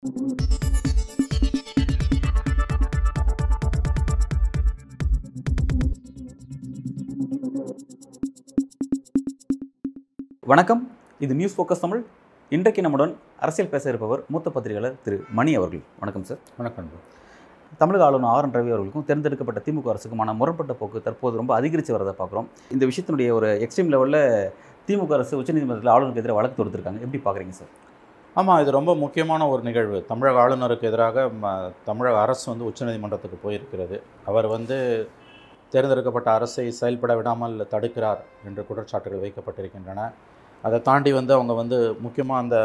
வணக்கம். இது news focus Tamil. இன்றைக்கு நம்முடன் அரசியல் பேச இருப்பவர் மூத்த பத்திரிகையாளர் திரு மணி அவர்கள். வணக்கம் சார் வணக்கம் தமிழக ஆளுநர் ஆர் என் ரவி அவர்களுக்கும் தேர்ந்தெடுக்கப்பட்ட திமுக அரசுக்குமான முரண்பட்ட போக்கு தற்போது ரொம்ப அதிகரித்து வரதை பார்க்குறோம். இந்த விஷயத்தினுடைய ஒரு எக்ஸ்ட்ரீம் லெவலில் திமுக அரசு உச்சநீதிமன்றத்தில் ஆளுநருக்கு எதிராக வழக்கு தொடுத்திருக்காங்க. எப்படி பார்க்குறீங்க சார் ஆமாம் இது ரொம்ப முக்கியமான ஒரு நிகழ்வு. தமிழக ஆளுநருக்கு எதிராக ம, தமிழக அரசு வந்து உச்சநீதிமன்றத்துக்கு போயிருக்கிறது. அவர் வந்து தேர்ந்தெடுக்கப்பட்ட அரசை செயல்பட விடாமல் தடுக்கிறார் என்று குற்றச்சாட்டுகள் வைக்கப்பட்டிருக்கின்றன. அதை தாண்டி வந்து அவங்க வந்து முக்கியமாக அந்த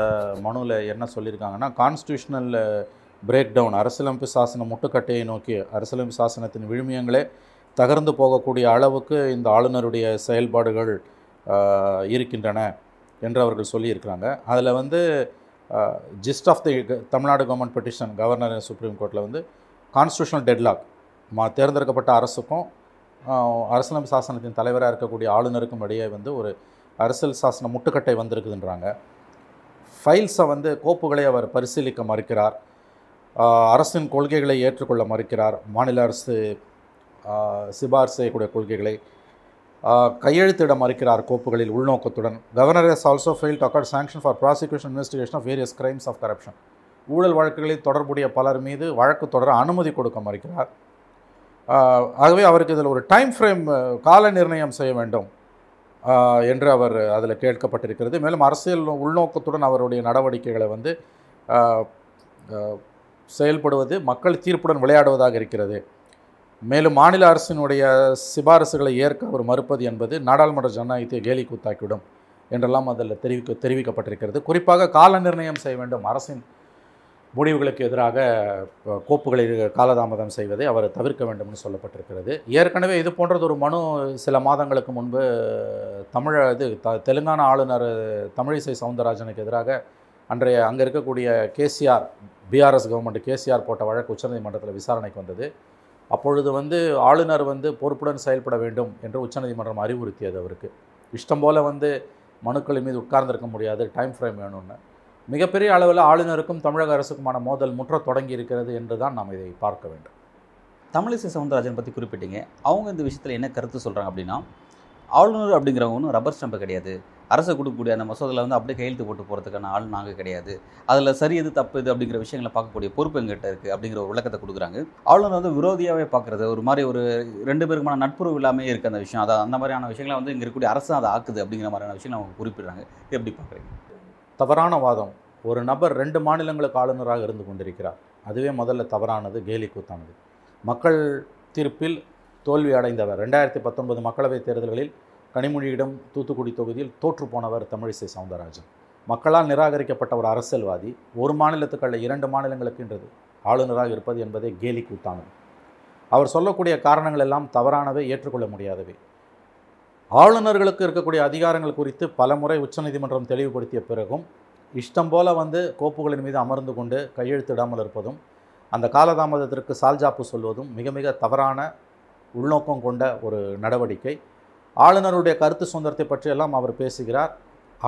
மனுவில் என்ன சொல்லியிருக்காங்கன்னா கான்ஸ்டியூஷனல் பிரேக் டவுன் அரசியலமைப்பு சாசன முட்டுக்கட்டையை நோக்கி அரசியலமைப்பு சாசனத்தின் விழுமியங்களே தகர்ந்து போகக்கூடிய அளவுக்கு இந்த ஆளுநருடைய செயல்பாடுகள் இருக்கின்றன என்று அவர்கள் சொல்லியிருக்கிறாங்க. அதில் வந்து gist of the Tamil Nadu government petition governor supreme கோர்ட்டில் வந்து கான்ஸ்டியூஷனல் டெட்லாக் மா தேர்ந்தெடுக்கப்பட்ட அரசுக்கும் அரசியலமைப்பு சாசனத்தின் தலைவராக இருக்கக்கூடிய ஆளுநருக்கும் இடையே வந்து ஒரு அரசியல் சாசன முட்டுக்கட்டை வந்திருக்குதுன்றாங்க. ஃபைல்ஸை வந்து கோப்புகளை அவர் பரிசீலிக்க மறுக்கிறார். அரசின் கொள்கைகளை ஏற்றுக்கொள்ள மறுக்கிறார். மாநில அரசு ஆஹ், சிபாரிசு செய்யக்கூடிய கொள்கைகளை கையெழுத்திட மறுக்கிறார் கோப்புகளில் உள்நோக்கத்துடன். Governor is also fail to accord sanction for prosecution investigation of various crimes of corruption ஊழல் வழக்குகளில் தொடர்புடைய பலர் மீது வழக்கு தொடர அனுமதி கொடுக்க மறுக்கிறார். ஆகவே அவருக்கு இதில் ஒரு டைம் ஃப்ரேம் கால நிர்ணயம் செய்ய வேண்டும் என்று அவர் அதில் கேட்கப்பட்டிருக்கிறது. மேலும் அரசியல் உள்நோக்கத்துடன் அவருடைய நடவடிக்கைகளை வந்து செயல்படுவது மக்கள் தீர்ப்புடன் விளையாடுவதாக இருக்கிறது. மேலும் மாநில அரசினுடைய சிபாரிசுகளை ஏற்க அவர் மறுப்பது என்பது நாடாளுமன்ற ஜனநாயகத்தை கேலி கூத்தாக்கிவிடும் என்றெல்லாம் அதில் தெரிவிக்க தெரிவிக்கப்பட்டிருக்கிறது. குறிப்பாக கால நிர்ணயம் செய்ய வேண்டும். அரசின் முடிவுகளுக்கு எதிராக கோப்புகளை காலதாமதம் செய்வதை அவர் தவிர்க்க வேண்டும்னு சொல்லப்பட்டிருக்கிறது. ஏற்கனவே இது போன்றது ஒரு மனு. சில மாதங்களுக்கு முன்பு தமிழ இது த தெலுங்கானா ஆளுநர் தமிழிசை சவுந்தரராஜனுக்கு எதிராக அன்றைய அங்கே இருக்கக்கூடிய கேசிஆர் பிஆர்எஸ் கவர்மெண்ட் கேசிஆர் போட்ட வழக்கு உச்சநீதிமன்றத்தில் விசாரணைக்கு வந்தது. அப்பொழுது வந்து ஆளுநர் வந்து பொறுப்புடன் செயல்பட வேண்டும் என்று உச்சநீதிமன்றம் அறிவுறுத்தியது அவருக்கு. இஷ்டம் போல் வந்து மனுக்களின் மீது உட்கார்ந்திருக்க முடியாது டைம் ஃப்ரேம் வேணும்னு. மிகப்பெரிய அளவில் ஆளுநருக்கும் தமிழக அரசுக்குமான மோதல் முற்ற தொடங்கி இருக்கிறது என்று தான் நாம் இதை பார்க்க வேண்டும். தமிழிசை சவுந்தரராஜன் பற்றி குறிப்பிட்டீங்க. அவங்க இந்த விஷயத்தில் என்ன கருத்து சொல்கிறாங்க அப்படின்னா ஆளுநர் அப்படிங்கிறவங்க ஒன்றும் ரப்பர் ஸ்டம்பு கிடையாது. அரசு கொடுக்கக்கூடிய அந்த மசோதாவில் வந்து அப்படியே கையெழுத்து போட்டு போகிறதுக்கான ஆள் நாங்கள் கிடையாது. அதில் சரி எது தப்பு இது அப்படிங்கிற விஷயங்களை பார்க்கக்கூடிய பொறுப்பு எங்கிட்ட இருக்குது அப்படிங்கிற ஒரு விளக்கத்தை கொடுக்குறாங்க. ஆளுநர் வந்து விரோதியாகவே பார்க்குறது ஒரு மாதிரி ஒரு ரெண்டு பேருக்குமான நட்புறவு இல்லாமல் இருக்குது அந்த விஷயம். அதை அந்த மாதிரியான விஷயங்களை வந்து இங்கே இருக்கக்கூடிய அரசு அதை ஆக்குது அப்படிங்கிற மாதிரியான விஷயம் அவங்க குறிப்பிடுறாங்க. எப்படி பார்க்குறீங்க தவறான வாதம். ஒரு நபர் ரெண்டு மாநிலங்களுக்கு ஆளுநராக இருந்து கொண்டிருக்கிறார். அதுவே முதல்ல தவறானது கேலி கூத்தானது. மக்கள் தீர்ப்பில் தோல்வி அடைந்தவர். ரெண்டாயிரத்தி பத்தொன்பது மக்களவைத் தேர்தல்களில் கனிமொழியிடம் தூத்துக்குடி தொகுதியில் தோற்று போனவர் தமிழிசை சவுந்தரராஜன். மக்களால் நிராகரிக்கப்பட்ட ஒரு அரசியல்வாதி ஒரு மாநிலத்துக்கல்ல இரண்டு மாநிலங்களுக்கு என்றது ஆளுநராக இருப்பது என்பதே கேலி கூத்தானது. அவர் சொல்லக்கூடிய காரணங்கள் எல்லாம் தவறானவை ஏற்றுக்கொள்ள முடியாதவை. ஆளுநர்களுக்கு இருக்கக்கூடிய அதிகாரங்கள் குறித்து பலமுறை உச்சநீதிமன்றம் தெளிவுபடுத்திய பிறகும் இஷ்டம் போல வந்து கோப்புகளின் மீது அமர்ந்து கொண்டு கையெழுத்திடாமல் இருப்பதும் அந்த காலதாமதத்திற்கு சால்ஜாப்பு சொல்வதும் மிக மிக தவறான உள்நோக்கம் கொண்ட ஒரு நடவடிக்கை. ஆளுநருடைய கருத்து சுதந்திரத்தை பற்றியெல்லாம் அவர் பேசுகிறார்.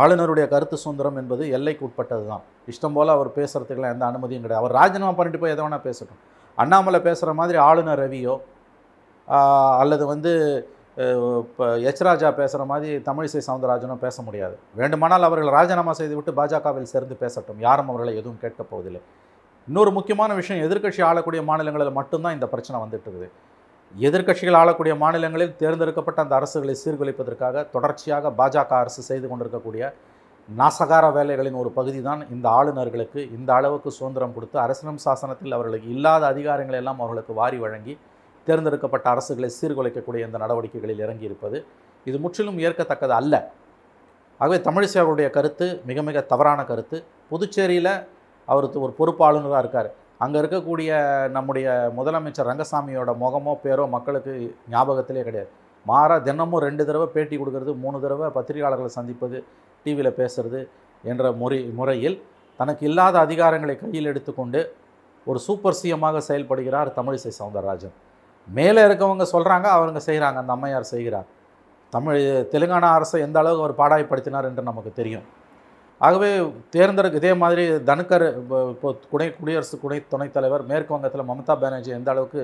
ஆளுநருடைய கருத்து சுதந்திரம் என்பது எல்லைக்கு உட்பட்டது தான் இஷ்டம் போல் அவர் பேசுகிறதுக்கெல்லாம் எந்த அனுமதியும் கிடையாது. அவர் ராஜினாமா பண்ணிட்டு போய் எதை வேணால் பேசட்டும். அண்ணாமலை பேசுகிற மாதிரி ஆளுநர் ரவியோ அல்லது வந்து இப்போ எச் ராஜா பேசுகிற மாதிரி தமிழிசை சவுந்தரராஜனும் பேச முடியாது. வேண்டுமானால் அவர்கள் ராஜினாமா செய்துவிட்டு பாஜகவில் சேர்ந்து பேசட்டும். யாரும் அவர்களை எதுவும் கேட்கப் போவதில்லை. இன்னொரு முக்கியமான விஷயம் எதிர்க்கட்சி ஆளக்கூடிய மாநிலங்களில் மட்டும்தான் இந்த பிரச்சனை வந்துட்டு இருக்குது. எதிர்க்கட்சிகள் ஆளக்கூடிய மாநிலங்களில் தேர்ந்தெடுக்கப்பட்ட அந்த அரசுகளை சீர்குலைப்பதற்காக தொடர்ச்சியாக பாஜக அரசு செய்து கொண்டிருக்கக்கூடிய நாசகார வேலைகளின் ஒரு பகுதி தான் இந்த ஆளுநர்களுக்கு இந்த அளவுக்கு சுதந்திரம் கொடுத்து அரசினம் சாசனத்தில் அவர்களுக்கு இல்லாத அதிகாரங்களை எல்லாம் அவர்களுக்கு வாரி வழங்கி தேர்ந்தெடுக்கப்பட்ட அரசுகளை சீர்குலைக்கக்கூடிய இந்த நடவடிக்கைகளில் இறங்கி இருப்பது இது முற்றிலும் ஏற்கத்தக்கது அல்ல. ஆகவே தமிழிசை அவருடைய கருத்து மிக மிக தவறான கருத்து. புதுச்சேரியில் அவருக்கு ஒரு பொறுப்பு ஆளுநராக இருக்கார். அங்கே இருக்கக்கூடிய நம்முடைய முதலமைச்சர் ரங்கசாமியோட முகமோ பேரோ மக்களுக்கு ஞாபகத்திலே கிடையாது. மாறாக தினமும் ரெண்டு தடவை பேட்டி கொடுக்கறது மூணு தடவை பத்திரிகையாளர்களை சந்திப்பது டிவியில் பேசுறது என்ற முறை முறையில் தனக்கு இல்லாத அதிகாரங்களை கையில் எடுத்துக்கொண்டு ஒரு சூப்பர் சிஎம்மாக செயல்படுகிறார் தமிழிசை சவுந்தரராஜன். மேலே இருக்கவங்க சொல்கிறாங்க அவங்க செய்கிறாங்க அந்த அம்மையார் செய்கிறார். தமிழ் தெலுங்கானா அரசை எந்த அளவுக்கு அவர் பாடாய்ப்படுத்தினார் என்று நமக்கு தெரியும். ஆகவே தேர்ந்தெடுக்க இதே மாதிரி தனுக்கர் இப்போ குடை குடியரசு குடை துணைத் தலைவர் மேற்கு வங்கத்தில் மம்தா பானர்ஜி எந்த அளவுக்கு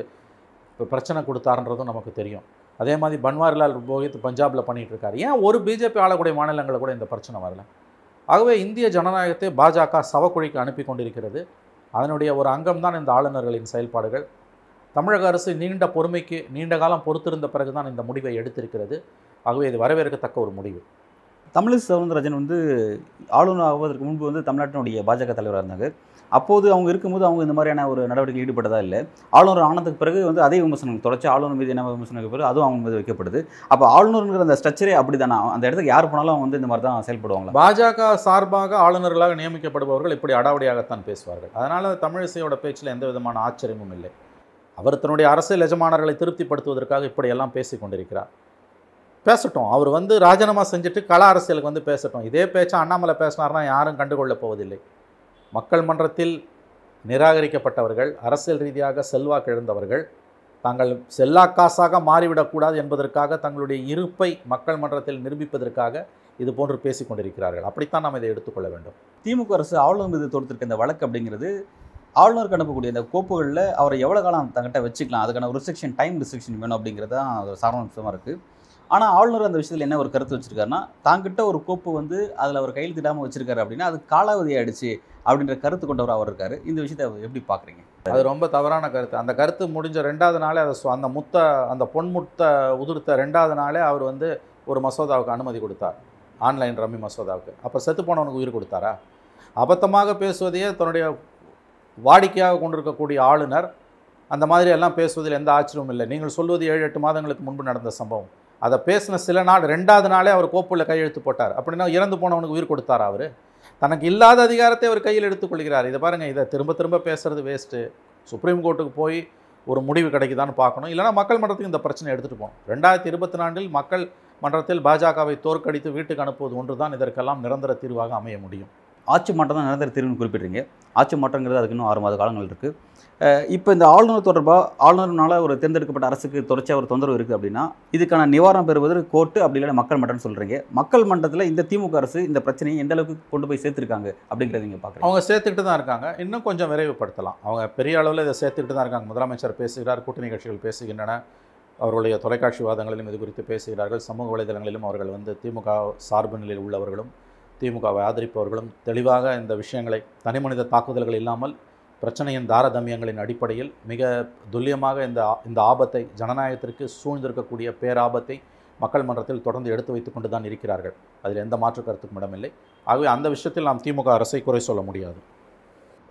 இப்போ பிரச்சனை கொடுத்தாருன்றதும் நமக்கு தெரியும். அதே மாதிரி பன்வாரிலால் புரோஹித் பஞ்சாபில் பண்ணிகிட்டு இருக்காரு ஏன் ஒரு பிஜேபி ஆளக்கூடிய மாநிலங்களில் கூட இந்த பிரச்சனை வரல? ஆகவே இந்திய ஜனநாயகத்தை பாஜக சவக்குழிக்கு அனுப்பி கொண்டிருக்கிறது. அதனுடைய ஒரு அங்கம் தான் இந்த ஆளுநர்களின் செயல்பாடுகள். தமிழக அரசு நீண்ட பொறுமைக்கு நீண்ட காலம் பொறுத்திருந்த பிறகுதான் இந்த முடிவை எடுத்திருக்கிறது. ஆகவே இது வரவேற்கத்தக்க ஒரு முடிவு. தமிழிசை சவுந்தரராஜன் வந்து ஆளுநர் ஆவதற்கு முன்பு வந்து தமிழ்நாட்டினுடைய பாஜக தலைவராக இருந்தாங்க. அப்போது அவங்க இருக்கும்போது அவங்க இந்த மாதிரியான ஒரு நடவடிக்கையில் ஈடுபட்டதா இல்லை. ஆளுநர் ஆனதுக்கு பிறகு வந்து அதே விமர்சனம் தொடர்ச்சி ஆளுநர் மீது என்ன விமர்சனம் பிறகு அதுவும் அவங்க மீது வைக்கப்படுது. அப்போ ஆளுநருங்கிற அந்த ஸ்ட்ரக்சரே அப்படி தானே அந்த இடத்துக்கு யார் போனாலும் அவங்க வந்து இந்த மாதிரி தான் செயல்படுவாங்களா? பாஜக சார்பாக ஆளுநர்களாக நியமிக்கப்படுபவர்கள் இப்படி அடாவடியாகத்தான் பேசுவார்கள். அதனால் தமிழிசையோட பேச்சில் எந்த விதமான ஆச்சரியமும் இல்லை. அவர் தன்னுடைய அரசியல் எஜமானர்களை திருப்திப்படுத்துவதற்காக இப்படியெல்லாம் பேசிக் கொண்டிருக்கிறார் பேசட்டும். அவர் வந்து ராஜினாமா செஞ்சுட்டு கள அரசியலுக்கு வந்து பேசட்டும். இதே பேச்சை அண்ணாமலை பேசினார்னா யாரும் கண்டுகொள்ளப் போவதில்லை. மக்கள் மன்றத்தில் நிராகரிக்கப்பட்டவர்கள் அரசியல் ரீதியாக செல்வாக்கு இழந்தவர்கள் தாங்கள் செல்லா காசாக மாறிவிடக்கூடாது என்பதற்காக தங்களுடைய இருப்பை மக்கள் மன்றத்தில் நிரூபிப்பதற்காக இது போன்று பேசிக் கொண்டிருக்கிறார்கள். அப்படித்தான் நாம் இதை எடுத்துக்கொள்ள வேண்டும். திமுக அரசு ஆளுநர் மீது தொடுத்திருக்க இந்த வழக்கு அப்படிங்கிறது ஆளுநருக்கு அனுப்பக்கூடிய இந்த கோப்புகளில் அவரை எவ்வளோ காலம் தங்கிட்ட வச்சுக்கலாம் அதுக்கான ஒரு ரிஸ்ட்ரிக்ஷன் டைம் ரிஸ்ட்ரிக்ஷன் வேணும் அப்படிங்கிறது தான் ஒரு சாரணமாக இருக்குது ஆனால் ஆளுநர் அந்த விஷயத்தில் என்ன ஒரு கருத்து வச்சிருக்காருன்னா தாங்கிட்ட ஒரு கோப்பு வந்து அதில் அவர் கையெழுத்திடாமல் வச்சிருக்காரு அப்படின்னா அது காலாவதி ஆயிடுச்சு அப்படின்ற கருத்து கொண்டவர் அவர் இருக்காரு. இந்த விஷயத்தை எப்படி பார்க்குறீங்க அது ரொம்ப தவறான கருத்து. அந்த கருத்து முடிஞ்ச ரெண்டாவது நாளே அதை அந்த முத்த அந்த பொன்முத்த உதிர்த்த ரெண்டாவது நாளே அவர் வந்து ஒரு மசோதாவுக்கு அனுமதி கொடுத்தார். ஆன்லைன் ரம்மி மசோதாவுக்கு. அப்போ செத்து போனவனுக்கு உயிர் கொடுத்தாரா? அபத்தமாக பேசுவதையே தன்னுடைய வாடிக்கையாக கொண்டிருக்கக்கூடிய ஆளுநர் அந்த மாதிரி எல்லாம் பேசுவதில் எந்த ஆச்சரியமும் இல்லை. நீங்கள் சொல்வது ஏழு எட்டு மாதங்களுக்கு முன்பு நடந்த சம்பவம். அதை பேசின சில நாள் ரெண்டாவது நாளே அவர் கோப்பில் கையெழுத்து போட்டார். அப்படின்னா இறந்து போனவனுக்கு உயிர் கொடுத்தார் அவர்? தனக்கு இல்லாத அதிகாரத்தை அவர் கையில் எடுத்துக்கொள்கிறார் இதை பாருங்கள் இதை திரும்ப திரும்ப பேசுகிறது வேஸ்ட்டு சுப்ரீம் கோர்ட்டுக்கு போய் ஒரு முடிவு கிடைக்குதான்னு பார்க்கணும். இல்லைனா மக்கள் மன்றத்துக்கு இந்த பிரச்சனை எடுத்துகிட்டு போகணும். ரெண்டாயிரத்தி இருபத்தி நான்கில் மக்கள் மன்றத்தில் பாஜகவை தோற்கடித்து வீட்டுக்கு அனுப்புவது ஒன்று தான் இதற்கெல்லாம் நிரந்தர தீர்வாக அமைய முடியும். ஆட்சி மாற்றம் தான் நிரந்தர தீர்வுன்னு குறிப்பிட்றீங்க ஆட்சி மாற்றங்கிறது அதுக்கு இன்னும் ஆறு மாத காலங்கள் இருக்குது இப்போ இந்த ஆளுநர் தொடர்பாக ஆளுநர்னால ஒரு தேர்ந்தெடுக்கப்பட்ட அரசுக்கு தொடர்ச்சியாக ஒரு தொந்தரவு இருக்குது அப்படின்னா இதுக்கான நிவாரணம் பெறுவது கோர்ட்டு அப்படி இல்லை மக்கள் மன்றம்னு சொல்கிறீங்க மக்கள் மன்றத்தில் இந்த திமுக அரசு இந்த பிரச்சனையை எந்த அளவுக்கு கொண்டு போய் சேர்த்துருக்காங்க அப்படிங்கிறத நீங்கள் பார்க்குறீங்க அவங்க சேர்த்துக்கிட்டு தான் இருக்காங்க. இன்னும் கொஞ்சம் விரைவுபடுத்தலாம். அவங்க பெரிய அளவில் இதை சேர்த்துக்கிட்டு தான் இருக்காங்க. முதலமைச்சர் பேசுகிறார் கூட்டணி கட்சிகள் பேசுகின்றன. அவர்களுடைய தொலைக்காட்சி வாதங்களிலும் இது குறித்து பேசுகிறார்கள். சமூக வலைதளங்களிலும் அவர்கள் வந்து திமுக சார்பு நிலையில் உள்ளவர்களும் திமுகவை ஆதரிப்பவர்களும் தெளிவாக இந்த விஷயங்களை தனிமனித தாக்குதல்கள் இல்லாமல் பிரச்சனையின் தாரதமியங்களின் அடிப்படையில் மிக துல்லியமாக இந்த இந்த ஆபத்தை ஜனநாயகத்திற்கு சூழ்ந்திருக்கக்கூடிய பேராபத்தை மக்கள் மன்றத்தில் தொடர்ந்து எடுத்து வைத்துக் கொண்டு தான் இருக்கிறார்கள். அதில் எந்த மாற்று கருத்துக்கும் இடமில்லை. ஆகவே அந்த விஷயத்தில் நாம் திமுக அரசை குறை சொல்ல முடியாது.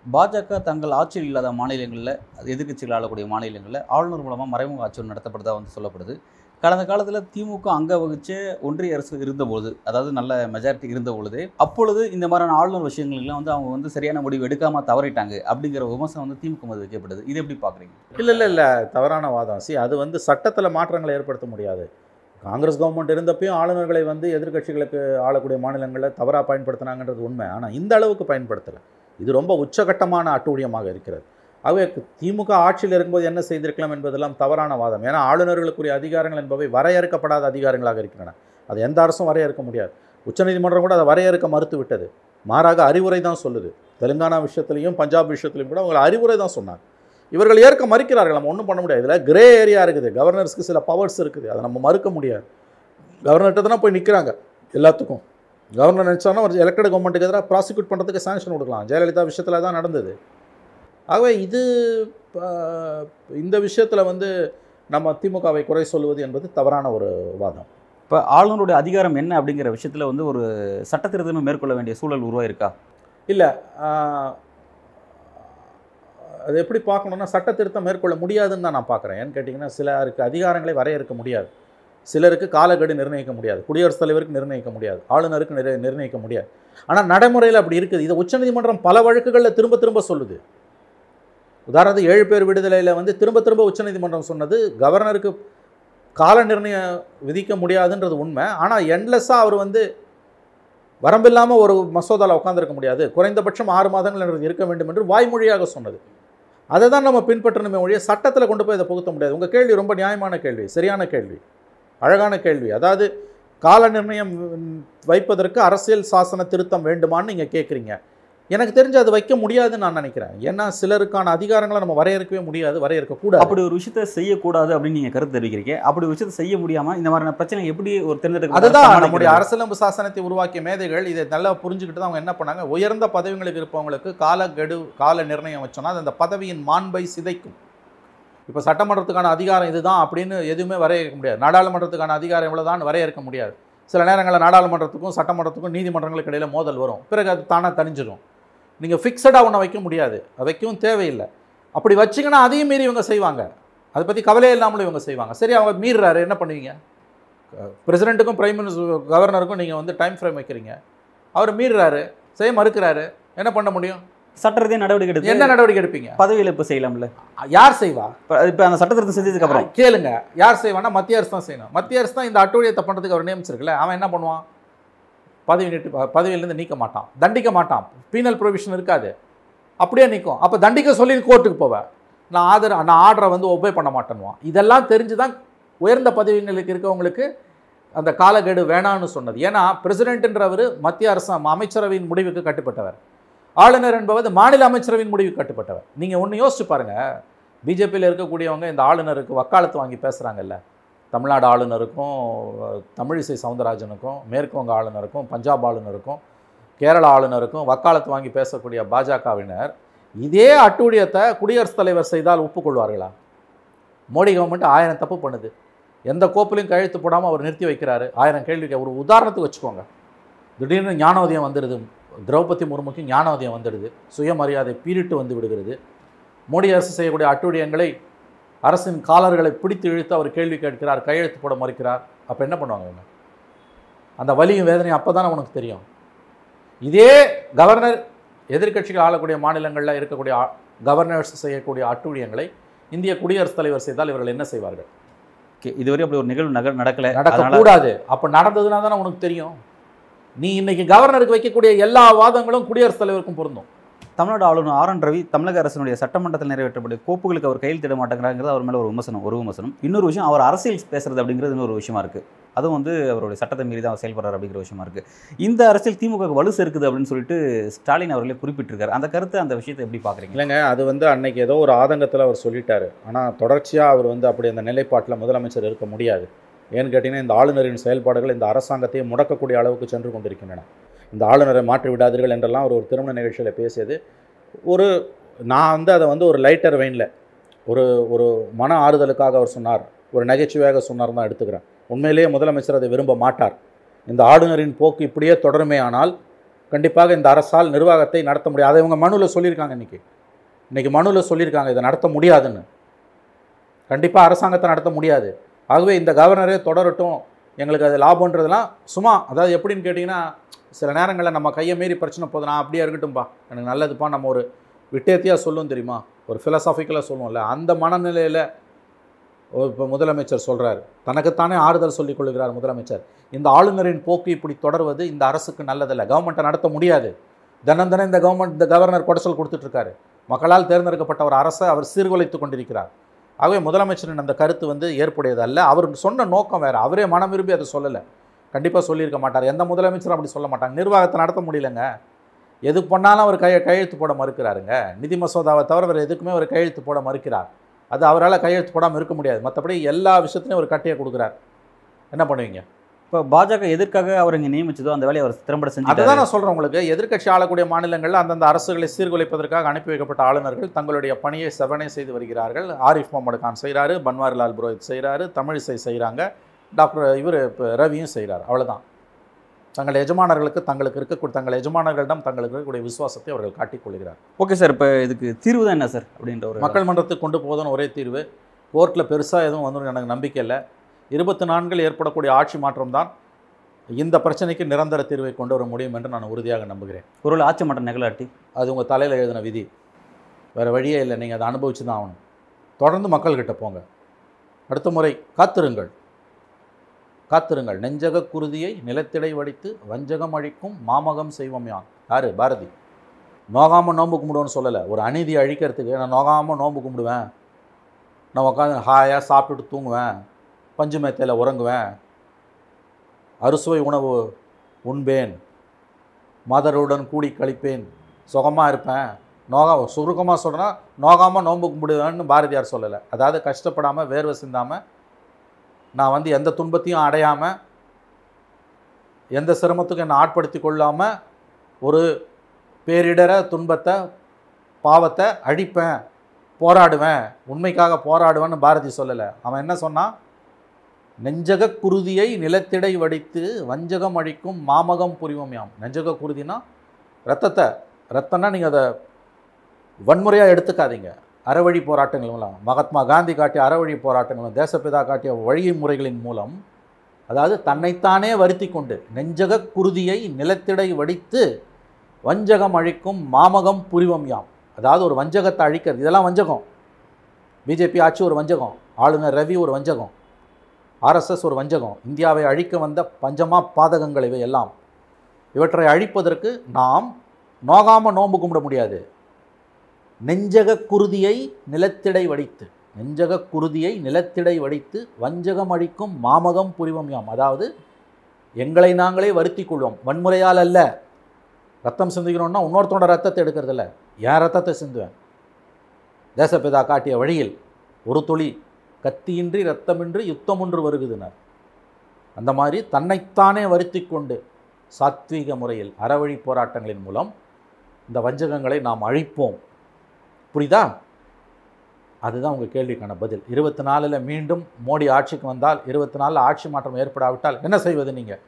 பாஜக தங்கள் ஆட்சியில் இல்லாத மாநிலங்களில் எதிர்கட்சிகள் ஆளக்கூடிய மாநிலங்களில் ஆளுநர் மூலமாக மறைமுக ஆட்சி நடத்தப்படுதா வந்து சொல்லப்படுது. கடந்த காலத்தில் திமுக அங்க வகிச்ச ஒன்றிய அரசு இருந்தபோது அதாவது நல்ல மெஜாரிட்டி இருந்த பொழுது அப்பொழுது இந்த மாதிரியான ஆளுநர் விஷயங்கள்லாம் வந்து அவங்க வந்து சரியான முடிவு எடுக்காம தவறிட்டாங்க அப்படிங்கிற விமர்சனம் வந்து திமுக மீது வைக்கப்படுது இது எப்படி பார்க்குறீங்க இல்லை இல்லை இல்லை. தவறான வாதம். சி அது வந்து சட்டத்தில் மாற்றங்களை ஏற்படுத்த முடியாது. காங்கிரஸ் கவர்மெண்ட் இருந்தப்பையும் ஆளுநர்களை வந்து எதிர்க்கட்சிகளுக்கு ஆளக்கூடிய மாநிலங்களில் தவறாக பயன்படுத்தினாங்கன்றது உண்மை. ஆனால் இந்த அளவுக்கு பயன்படுத்தலை. இது ரொம்ப உச்சகட்டமான அட்டூழியமாக இருக்கிறது. ஆகவே திமுக ஆட்சியில் இருக்கும்போது என்ன செய்திருக்கலாம் என்பதெல்லாம் தவறான வாதம். ஏன்னா ஆளுநர்களுக்குரிய அதிகாரங்கள் என்பவை வரையறுக்கப்படாத அதிகாரங்களாக இருக்கின்றன. அது எந்த அரசும் வரையறுக்க முடியாது. உச்சநீதிமன்றம் கூட அதை வரையறுக்க மறுத்து விட்டது மாறாக அறிவுரை தான் சொல்லுது. தெலுங்கானா விஷயத்துலையும் பஞ்சாப் விஷயத்துலையும் கூட அவங்க அறிவுரை தான் சொன்னாங்க. இவர்கள் ஏற்க மறுக்கிறார்கள். நம்ம ஒன்றும் பண்ண முடியாது. இதில் கிரே ஏரியா இருக்குது. கவர்னர்ஸ்க்கு சில பவர்ஸ் இருக்குது. அதை நம்ம மறுக்க முடியாது. கவர்னர்கிட்ட தானே போய் நிற்கிறாங்க எல்லாத்துக்கும். கவர்னர் நினச்சானா ஒரு எலெக்டட் கவர்மெண்ட்டுக்கு எதிராக ப்ராசிக்யூட் பண்ணுறதுக்கு சாங்ஷன் கொடுக்கலாம். ஜெயலலிதா விஷயத்தில் தான் நடந்தது. ஆகவே இது இந்த விஷயத்தில் வந்து நம்ம திமுகவை குறை சொல்வது என்பது தவறான ஒரு வாதம். இப்போ ஆளுநருடைய அதிகாரம் என்ன அப்படிங்கிற விஷயத்தில் வந்து ஒரு சட்ட திருத்தம் மேற்கொள்ள வேண்டிய சூழல் உருவாயிருக்கா? இல்லை அது எப்படி பார்க்கணுன்னா சட்ட திருத்தம் மேற்கொள்ள முடியாதுன்னு தான் நான் பார்க்குறேன். ஏன்னு கேட்டிங்கன்னா சிலருக்கு அதிகாரங்களை வரையறுக்க முடியாது. சிலருக்கு காலக்கெடு நிர்ணயிக்க முடியாது. குடியரசுத் தலைவருக்கு நிர்ணயிக்க முடியாது. ஆளுநருக்கு நிர் நிர்ணயிக்க முடியாது. ஆனால் நடைமுறையில் அப்படி இருக்குது. இதை உச்சநீதிமன்றம் பல வழக்குகளில் திரும்ப திரும்ப சொல்லுது. உதாரணத்துக்கு ஏழு பேர் விடுதலையில் வந்து திரும்ப திரும்ப உச்சநீதிமன்றம் சொன்னது கவர்னருக்கு கால நிர்ணயம் விதிக்க முடியாதுன்றது உண்மை. ஆனால் எண்ட்லெஸ்ஸாக அவர் வந்து வரம்பில்லாமல் ஒரு மசோதாவில் உட்காந்துருக்க முடியாது. குறைந்தபட்சம் ஆறு மாதங்கள் என்றது இருக்க வேண்டும் என்று வாய்மொழியாக சொன்னது. அதை தான் நம்ம பின்பற்றணுமே ஒழிய சட்டத்தில் கொண்டு போய் இதை புகுத்த முடியாது. உங்கள் கேள்வி ரொம்ப நியாயமான கேள்வி சரியான கேள்வி அழகான கேள்வி. அதாவது கால நிர்ணயம் வைப்பதற்கு அரசியல் சாசன திருத்தம் வேண்டுமான்னு நீங்கள் கேட்குறீங்க எனக்கு தெரிஞ்சு அது வைக்க முடியாதுன்னு நான் நினைக்கிறேன். ஏன்னா சிலருக்கான அதிகாரங்களை நம்ம வரையறுக்கவே முடியாது வரையறுக்கக்கூடாது. அப்படி ஒரு விஷயத்த செய்யக்கூடாது அப்படின்னு நீங்க கருத்து தெரிவிக்கிறீங்க. அப்படி ஒரு விஷயத்த செய்ய முடியாம இந்த மாதிரியான பிரச்சனை எப்படி ஒரு தேர்ந்தெடுக்க அதுதான் நம்முடைய அரசியலமைப்பு சாசனத்தை உருவாக்கிய மேதைகள் இதை நல்லா புரிஞ்சுக்கிட்டு தான் அவங்க என்ன பண்ணாங்க? உயர்ந்த பதவிகளுக்கு இருப்பவங்களுக்கு கால கெடு கால நிர்ணயம் வச்சோன்னா அந்த பதவியின் மாண்பை சிதைக்கும். இப்போ சட்டமன்றத்துக்கான அதிகாரம் இதுதான் அப்படின்னு எதுவுமே வரையறுக்க முடியாது. நாடாளுமன்றத்துக்கான அதிகாரம் இவ்வளோதான் வரையறுக்க முடியாது. சில நேரங்களில் நாடாளுமன்றத்துக்கும் சட்டமன்றத்துக்கும் நீதிமன்றங்களுக்கு இடையில மோதல் வரும். பிறகு அது தானாக தணிஞ்சிடும் நீங்கள் ஃபிக்ஸடாக ஒன்றை வைக்க முடியாது. அது வைக்கவும் தேவையில்லை. அப்படி வச்சிங்கன்னா அதையும் மீறி இவங்க செய்வாங்க. அதை பற்றி கவலையே இல்லாமலும் இவங்க செய்வாங்க. சரி அவங்க மீறுறாரு. என்ன பண்ணுவீங்க? பிரசிடெண்ட்டுக்கும் பிரைம் மினிஸ்டர் கவர்னருக்கும் நீங்கள் வந்து டைம் ஃப்ரேம் வைக்கிறீங்க. அவர் மீறுறாரு. செய்ய மறுக்கிறாரு. என்ன பண்ண முடியும்? சட்ட ரீதியா நடவடிக்கை எடுத்து என்ன நடவடிக்கை எடுப்பீங்க? பதவி இழப்பு செய்யலாம்ல. யார் செய்வா? இப்ப இப்ப அந்த சட்ட திருத்தம் செஞ்சதுக்கு அப்புறம். கேளுங்க. யார் செய்வானா மத்திய அரசு தான் செய்யணும். மத்திய அரசு தான் இந்த அட்டூழியத்தை பண்ணுறதுக்கு அவர் நியமிச்சிருக்கல அவன் என்ன பண்ணுவான்? பதவி நீட்டு பதவியிலேருந்து நீக்க மாட்டான். தண்டிக்க மாட்டான். பீனல் ப்ரொவிஷன் இருக்காது. அப்படியே நிற்கும் அப்போ தண்டிக்க சொல்லி கோர்ட்டுக்கு போவேன் நான் ஆதர நான் ஆர்டரை வந்து ஒபே பண்ண மாட்டேன்னுவான். இதெல்லாம் தெரிஞ்சு தான் உயர்ந்த பதவிகளுக்கு இருக்கவங்களுக்கு அந்த காலக்கெடு வேணான்னு சொன்னது. ஏன்னா பிரசிடென்ட்ன்றவர் மத்திய அரசு அமைச்சரவையின் முடிவுக்கு கட்டுப்பட்டவர். ஆளுநர் என்பவர் மாநில அமைச்சரவையின் முடிவுக்கு கட்டுப்பட்டவர். நீங்கள் ஒன்று யோசிச்சு பாருங்கள் பிஜேபியில் இருக்கக்கூடியவங்க இந்த ஆளுநருக்கு வக்காலத்து வாங்கி பேசுகிறாங்கல்ல தமிழ்நாடு ஆளுநருக்கும் தமிழிசை சவுந்தரராஜனுக்கும் மேற்கு வங்க ஆளுநருக்கும் பஞ்சாப் ஆளுநருக்கும் கேரள ஆளுநருக்கும் வக்காலத்து வாங்கி பேசக்கூடிய பாஜகவினர் இதே அட்டூழியத்தை குடியரசுத் தலைவர் செய்தால் ஒப்புக்கொள்வார்களா? மோடி கவர்மெண்ட் ஆயிரம் தப்பு பண்ணுது. எந்த கோப்பிலையும் கையெழுத்து போடாமல் அவர் நிறுத்தி வைக்கிறாரு. ஆயிரம் கேள்வி ஒரு உதாரணத்துக்கு வச்சுக்கோங்க. திடீர்னு ஞானோதயம் வந்துடுது. திரௌபதி முர்முக்கு ஞானோதயம் வந்துடுது. சுயமரியாதை பீரிட்டு வந்து விடுகிறது. மோடி அரசு செய்யக்கூடிய அட்டூழியங்களை அரசின் காலர்களை பிடித்து இழுத்து அவர் கேள்வி கேட்கிறார் கையெழுத்து போட மறுக்கிறார். அப்போ என்ன பண்ணுவாங்க இவங்க? அந்த வலியும் வேதனையும் அப்போ தானே உனக்கு தெரியும். இதே கவர்னர் எதிர்க்கட்சிகள் ஆளக்கூடிய மாநிலங்களில் இருக்கக்கூடிய கவர்னர்ஸ் செய்யக்கூடிய அட்டூழியங்களை இந்திய குடியரசுத் தலைவர் செய்தால் இவர்கள் என்ன செய்வார்கள்? இதுவரை அப்படி ஒரு நிகழ்வு நக நடக்கல. நடக்கக்கூடாது அப்போ நடந்ததுன்னா தானே உனக்கு தெரியும். நீ இன்னைக்கு கவர்னருக்கு வைக்கக்கூடிய எல்லா வாதங்களும் குடியரசுத் தலைவருக்கும் பொருந்தும். தமிழ்நாடு ஆளுநர் ஆர் என் ரவி தமிழக அரசினுடைய சட்டமன்றத்தில் நிறைவேற்றப்பட்ட கோப்புகளுக்கு அவர் கையெழுத்திட மாட்டேங்கிறாங்கிறது அவர் மேலே ஒரு விமர்சனம் ஒரு விமர்சனம். இன்னொரு விஷயம் அவர் அரசியல் பேசுறது அப்படிங்கிறது இன்னொரு விஷயமா இருக்கு. அதுவும் வந்து அவருடைய சட்டத்தை மீறி தான் அவர் செயல்படுறாரு அப்படிங்கிற விஷயமா இருக்கு. இந்த அரசியல் திமுக வலுசு வலு சேர்க்குது அப்படின்னு சொல்லிட்டு ஸ்டாலின் அவர்களே குறிப்பிட்டிருக்காரு. அந்த கருத்து அந்த விஷயத்தை எப்படி பாக்குறீங்க இல்லைங்க அது வந்து அன்னைக்கு ஏதோ ஒரு ஆதங்கத்தில் அவர் சொல்லிட்டாரு. ஆனால் தொடர்ச்சியாக அவர் வந்து அப்படி அந்த நிலைப்பாட்டில் முதலமைச்சர் இருக்க முடியாது. ஏன்னு கேட்டிங்கன்னா இந்த ஆளுநரின் செயல்பாடுகள் இந்த அரசாங்கத்தையே முடக்கக்கூடிய அளவுக்கு சென்று கொண்டிருக்கின்றன. இந்த ஆளுநரை மாற்றி விடாதீர்கள் என்றெல்லாம் அவர் ஒரு திருமண நிகழ்ச்சியில் பேசியது. ஒரு நான் வந்து அதை வந்து ஒரு லைட்டர் வெயினில் ஒரு ஒரு மன ஆறுதலுக்காக அவர் சொன்னார். ஒரு நகைச்சுவையாக சொன்னார் தான் எடுத்துக்கிறேன். உண்மையிலேயே முதலமைச்சர் அதை விரும்ப மாட்டார். இந்த ஆளுநரின் போக்கு இப்படியே தொடருமே ஆனால் கண்டிப்பாக இந்த அரசால் நிர்வாகத்தை நடத்த முடியாது. அதை இவங்க மனுவில் சொல்லியிருக்காங்க இன்றைக்கி இன்றைக்கி மனுவில் சொல்லியிருக்காங்க இதை நடத்த முடியாதுன்னு. கண்டிப்பாக அரசாங்கத்தை நடத்த முடியாது. ஆகவே இந்த கவர்னரே தொடரட்டும் எங்களுக்கு அது லாபன்றதெல்லாம் சும்மா அதாவது எப்படின்னு கேட்டிங்கன்னா சில நேரங்களில் நம்ம கையை மீறி பிரச்சனை போகுது நான் அப்படியே இருக்கட்டும்பா. எனக்கு நல்லதுப்பா நம்ம ஒரு விட்டேத்தியாக சொல்லும் தெரியுமா? ஒரு ஃபிலசாஃபிக்கலாக சொல்லுவோம்ல. அந்த மனநிலையில் இப்போ முதலமைச்சர் சொல்கிறார் தனக்குத்தானே ஆறுதல் சொல்லிக் கொள்கிறார் முதலமைச்சர். இந்த ஆளுநரின் போக்கு இப்படி தொடர்வது இந்த அரசுக்கு நல்லதில்லை. கவர்மெண்ட்டை நடத்த முடியாது. தினம் தினம் இந்த கவர்மெண்ட் இந்த கவர்னர் கொடசல் கொடுத்துட்ருக்காரு. மக்களால் தேர்ந்தெடுக்கப்பட்ட ஒரு அரசை அவர் சீர்குலைத்து கொண்டிருக்கிறார். ஆகவே முதலமைச்சரின் அந்த கருத்து வந்து ஏற்புடையதல்ல. அவர் சொன்ன நோக்கம் வேறு. அவரே மனம் விரும்பி அதை சொல்லலை. கண்டிப்பாக சொல்லியிருக்க மாட்டார். எந்த முதலமைச்சரும் அப்படி சொல்ல மாட்டாங்க. நிர்வாகத்தை நடத்த முடியலங்க. எது பண்ணாலும் அவர் கையை கையெழுத்து போட மறுக்கிறாருங்க. நிதி மசோதாவை தவிர வேறு எதுக்குமே அவர் கையெழுத்து போட மறுக்கிறார். அது அவரால் கையெழுத்து போடாமல் இருக்க முடியாது. மற்றபடி எல்லா விஷயத்துலையும் ஒரு கட்டையை கொடுக்குறார். என்ன பண்ணுவீங்க? இப்போ பாஜக எதற்காக அவர் இங்கே நியமிச்சதோ அந்த வேலையை அவர் திறம்பட செஞ்சு தான் நான் சொல்கிறேன் உங்களுக்கு. எதிர்க்கட்சி ஆளக்கூடிய மாநிலங்களில் அந்தந்த அரசுகளை சீர்குலைப்பதற்காக அனுப்பி வைக்கப்பட்ட ஆளுநர்கள் தங்களுடைய பணியை செவனே செய்து வருகிறார்கள். ஆரிஃப் முகமது கான் செய்கிறாரு பன்வாரிலால் புரோஹித் செய்கிறாரு தமிழிசை செய்கிறாங்க டாக்டர் இவர் இப்போ ரவியும் செய்கிறார் அவ்வளவுதான். தங்கள் எஜமானர்களுக்கு தங்களுக்கு இருக்கக்கூடிய தங்கள் எஜமானர்களிடம் தங்களுக்கு இருக்கக்கூடிய விசுவாசத்தை அவர்கள் காட்டிக் கொள்கிறார். ஓகே சார் இப்போ இதுக்கு தீர்வு தான் என்ன சார் அப்படின்ற ஒரு மக்கள் மன்றத்துக்கு கொண்டு போவதுன்னு ஒரே தீர்வு. கோர்ட்டில் பெருசாக எதுவும் வந்து எனக்கு நம்பிக்கை இல்லை. இருபத்தி நான்கில் ஏற்படக்கூடிய ஆட்சி மாற்றம் தான் இந்த பிரச்சனைக்கு நிரந்தர தீர்வை கொண்டு வர முடியும் என்று நான் உறுதியாக நம்புகிறேன். ஒருவேளை ஆட்சி மட்டம் நிகழாட்டி? அது உங்கள் தலையில் எழுதின விதி. வேறு வழியே இல்லை நீங்கள் அதை அனுபவிச்சு தான் ஆகணும். தொடர்ந்து மக்கள்கிட்ட போங்க. அடுத்த முறை காத்திருங்கள். காத்திருங்கள். நெஞ்சக குருதியை நிலத்திடை வடித்து வஞ்சகம் அழிக்கும் மாமகம் செய்வோம் யான். யாரு? பாரதி. நோகாமல் நோன்பு கும்பிடுவோன்னு சொல்லலை. ஒரு அநீதியை அழிக்கிறதுக்கு நான் நோகாமல் நோன்பு கும்பிடுவேன். நான் உட்காந்து ஹாயாக சாப்பிட்டுட்டு தூங்குவேன். பஞ்சு மேத்தையில் உறங்குவேன். அறுசுவை உணவு உண்பேன். மதருடன் கூடி கழிப்பேன். சுகமாக இருப்பேன். நோகா சுருக்கமாக சொல்கிறேன்னா நோகாமல் நோன்பு கும்பிடுவேன்னு பாரதியார் சொல்லலை. அதாவது கஷ்டப்படாமல் வேர்வை சிந்தாமல் நான் வந்து எந்த துன்பத்தையும் அடையாமல் எந்த சிரமத்துக்கும் என்னை ஆட்படுத்தி கொள்ளாமல் ஒரு பேரிடர துன்பத்தை பாவத்தை அழிப்பேன் போராடுவேன் உண்மைக்காக போராடுவேன்னு பாரதி சொல்லலை. அவன் என்ன சொன்னான் நெஞ்சக குருதியை நிலத்திடை வடித்து வஞ்சகம் அழிக்கும் மாமகம் புரிவம் யாம் நெஞ்சக குருதினா ரத்தத்தை ரத்தம்னா நீங்கள் அதை வன்முறையாக எடுத்துக்காதீங்க. அறவழி போராட்டங்களும் மகாத்மா காந்தி காட்டிய அறவழி போராட்டங்களும் தேசப்பிதா காட்டிய வழிமுறைகளின் மூலம் அதாவது தன்னைத்தானே வருத்தி கொண்டு நெஞ்சக குருதியை நிலத்திடை வடித்து வஞ்சகம் அழிக்கும் மாமகம் புரிவம் யாம். அதாவது ஒரு வஞ்சகத்தை அழிக்கிறது. இதெல்லாம் வஞ்சகம். பிஜேபி ஆட்சி ஒரு வஞ்சகம். ஆளுநர் ரவி ஒரு வஞ்சகம். ஆர்எஸ்எஸ் ஒரு வஞ்சகம். இந்தியாவை அழிக்க வந்த பஞ்சமா பாதகங்கள் இவை எல்லாம் இவற்றை அழிப்பதற்கு நாம் நோகாமல் நோன்பு கும்பிட முடியாது. நெஞ்சக குருதியை நிலத்திடை வடித்து நெஞ்சக குருதியை நிலத்திடை வடித்து வஞ்சகம் அழிக்கும் மாமகம் புரிவம் யாம். அதாவது எங்களை நாங்களே வருத்தி கொள்வோம். வன்முறையால் அல்ல. ரத்தம் சிந்திக்கணும்னா இன்னொருத்தோட ரத்தத்தை எடுக்கிறதில்ல. என் ரத்தத்தை சிந்துவேன். தேசப்பிதா காட்டிய வழியில் ஒரு துளி கத்தியின்றி ரத்தமின்றி யுத்தம் ஒன்று வருகுதுனர். அந்த மாதிரி தன்னைத்தானே வருத்தி கொண்டு சாத்வீக முறையில் அறவழி போராட்டங்களின் மூலம் இந்த வஞ்சகங்களை நாம் அழிப்போம். புரியுதா? அதுதான் உங்கள் கேள்விக்கான பதில். இருபத்தி நாலில் மீண்டும் மோடி ஆட்சிக்கு வந்தால் இருபத்தி நாலில் ஆட்சி மாற்றம் ஏற்படாவிட்டால் என்ன செய்வது நீங்கள்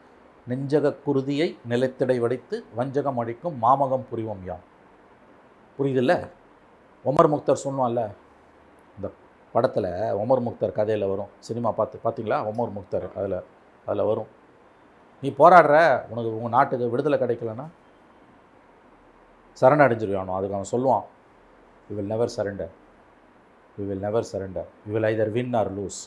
நெஞ்சக குருதியை நிலத்திடை வடித்து வஞ்சகம் அடிக்கும் மாமகம் புரிவோம் யாம். புரியுதில்ல? ஒமர் முக்தர் சொன்னோம்ல இந்த படத்தில் ஒமர் முக்தர் கதையில் வரும். சினிமா பார்த்து பார்த்தீங்களா? ஒமர் முக்தர் அதில் அதில் வரும். நீ போராடுற உனக்கு உங்கள் நாட்டுக்கு விடுதலை கிடைக்கலன்னா சரணடைஞ்சிருவானோ? அதுக்கு அவன் சொல்லுவான். We will never surrender we will never surrender we will either win or lose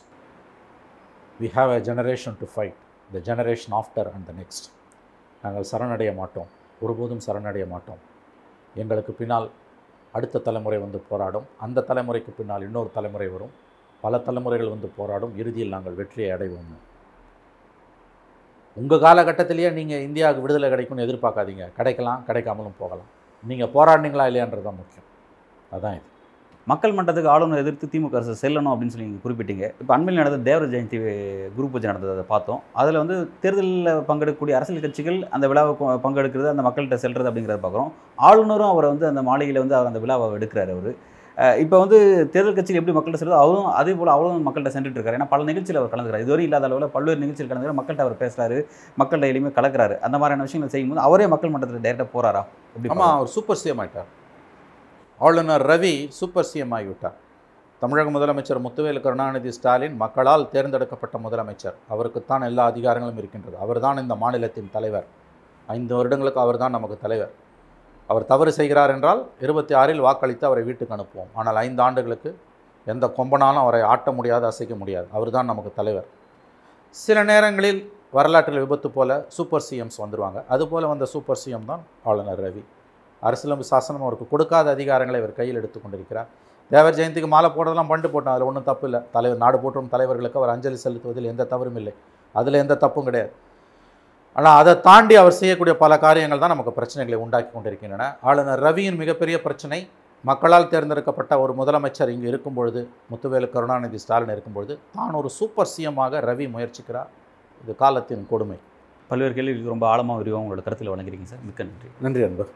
we have a generation to fight the generation after and the next நாங்கள் சரணடைய மாட்டோம். ஒருபோதும் சரணடைய மாட்டோம். எங்களுக்கு பின்னால் அடுத்த தலைமுறை வந்து போராடும். அந்த தலைமுறைக்கு பின்னால் இன்னொரு தலைமுறை வரும். பல தலைமுறைகள் வந்து போராடும். இறுதியில் நாங்கள் வெற்றியை அடைவோம். உங்கள் காலகட்டத்திலேயே நீங்கள் இந்தியாவுக்கு விடுதலை கிடைக்கும்னு எதிர்பார்க்காதீங்க. கிடைக்கலாம் கிடைக்காமலும் போகலாம். நீங்கள் போராடினீங்களா இல்லையான்றது தான் முக்கியம். அதான் இது. மக்கள் மன்றத்துக்கு ஆளுநர் எதிர்த்து திமுக அரசு செல்லணும் அப்படின்னு சொல்லி நீங்கள் குறிப்பிட்டீங்க. இப்போ அண்மையில் நடந்த தேவர ஜெயந்தி குரு பூஜை நடந்தது அதை பார்த்தோம். அதில் வந்து தேர்தலில் பங்கெடுக்கக்கூடிய அரசியல் கட்சிகள் அந்த விழாவை பங்கெடுக்கிறது அந்த மக்கள்கிட்ட செல்றது அப்படிங்கிறத பார்க்குறோம். ஆளுநரும் அவரை வந்து அந்த மாளிகையில் வந்து அவர் அந்த விழாவை எடுக்கிறார் அவர். இப்போ வந்து தேர்தல் கட்சியில் எப்படி மக்கள்கிட்ட செல்றதோ அவரும் அதே போல் அவரும் மக்கள்கிட்ட சென்றுட்டு இருக்காரு. ஏன்னா பல நிகழ்ச்சியில் அவர் கலந்துக்கிறார். இதுவரை இல்லாத அளவில் பல்வேறு நிகழ்ச்சியில் கலந்துக்கிறார். மக்கள்கிட்ட அவர் பேசுறாரு. மக்கள்கிட்ட எளிமையாக கலக்கிறாரு. அந்த மாதிரியான விஷயங்களை செய்யும்போது அவரே மக்கள் மன்றத்தில் டேரெக்டாக போறாரா? எப்படி ஆமாம் அவர் சூப்பர் சிஎம் ஆயிட்டார். ஆளுநர் ரவி சூப்பர் சிஎம் ஆகிவிட்டார். தமிழக முதலமைச்சர் முத்துவேலு கருணாநிதி ஸ்டாலின் மக்களால் தேர்ந்தெடுக்கப்பட்ட முதலமைச்சர். அவருக்குத்தான் எல்லா அதிகாரங்களும் இருக்கின்றது. அவர்தான் இந்த மாநிலத்தின் தலைவர். ஐந்து வருடங்களுக்கு அவர்தான் நமக்கு தலைவர். அவர் தவறு செய்கிறார் என்றால் இருபத்தி ஆறில் வாக்களித்து அவரை வீட்டுக்கு அனுப்புவோம். ஆனால் ஐந்து ஆண்டுகளுக்கு எந்த கொம்பனாலும் அவரை ஆட்ட முடியாது அசைக்க முடியாது. அவர்தான் நமக்கு தலைவர். சில நேரங்களில் வரலாற்றில் விபத்து போல சூப்பர் சிஎம்ஸ் வந்துடுவாங்க அதுபோல் வந்த சூப்பர் சிஎம் தான் ஆளுநர் ரவி. அரசியலமைப்பு சாசனம் அவருக்கு கொடுக்காத அதிகாரங்களை இவர் கையில் எடுத்து கொண்டிருக்கிறார். தேவர் ஜெயந்திக்கு மாலை போடுறதெல்லாம் பண்டு போட்டோம் அதில் ஒன்றும் தப்பு இல்லை. தலைவர் நாடு போற்றும் தலைவர்களுக்கு அவர் அஞ்சலி செலுத்துவதில் எந்த தவறும் இல்லை. அதில் எந்த தப்பும் கிடையாது. ஆனால் அதை தாண்டி அவர் செய்யக்கூடிய பல காரியங்கள் தான் நமக்கு பிரச்சனைகளை உண்டாக்கி கொண்டிருக்கின்றன. ஆளுநர் ரவியின் மிகப்பெரிய பிரச்சனை மக்களால் தேர்ந்தெடுக்கப்பட்ட ஒரு முதலமைச்சர் இங்கு இருக்கும் பொழுது முத்துவேலு கருணாநிதி ஸ்டாலின் இருக்கும் பொழுது தான் ஒரு சூப்பர் சிஎம்மாக ரவி முயற்சிக்கிறார். இது காலத்தின் கொடுமை. பல்வேறு கேள்விகளுக்கு ரொம்ப ஆழமாக விரிவாக உங்களோட கருத்தில் வழங்குறீங்க சார். மிக்க நன்றி. நன்றி அன்பர்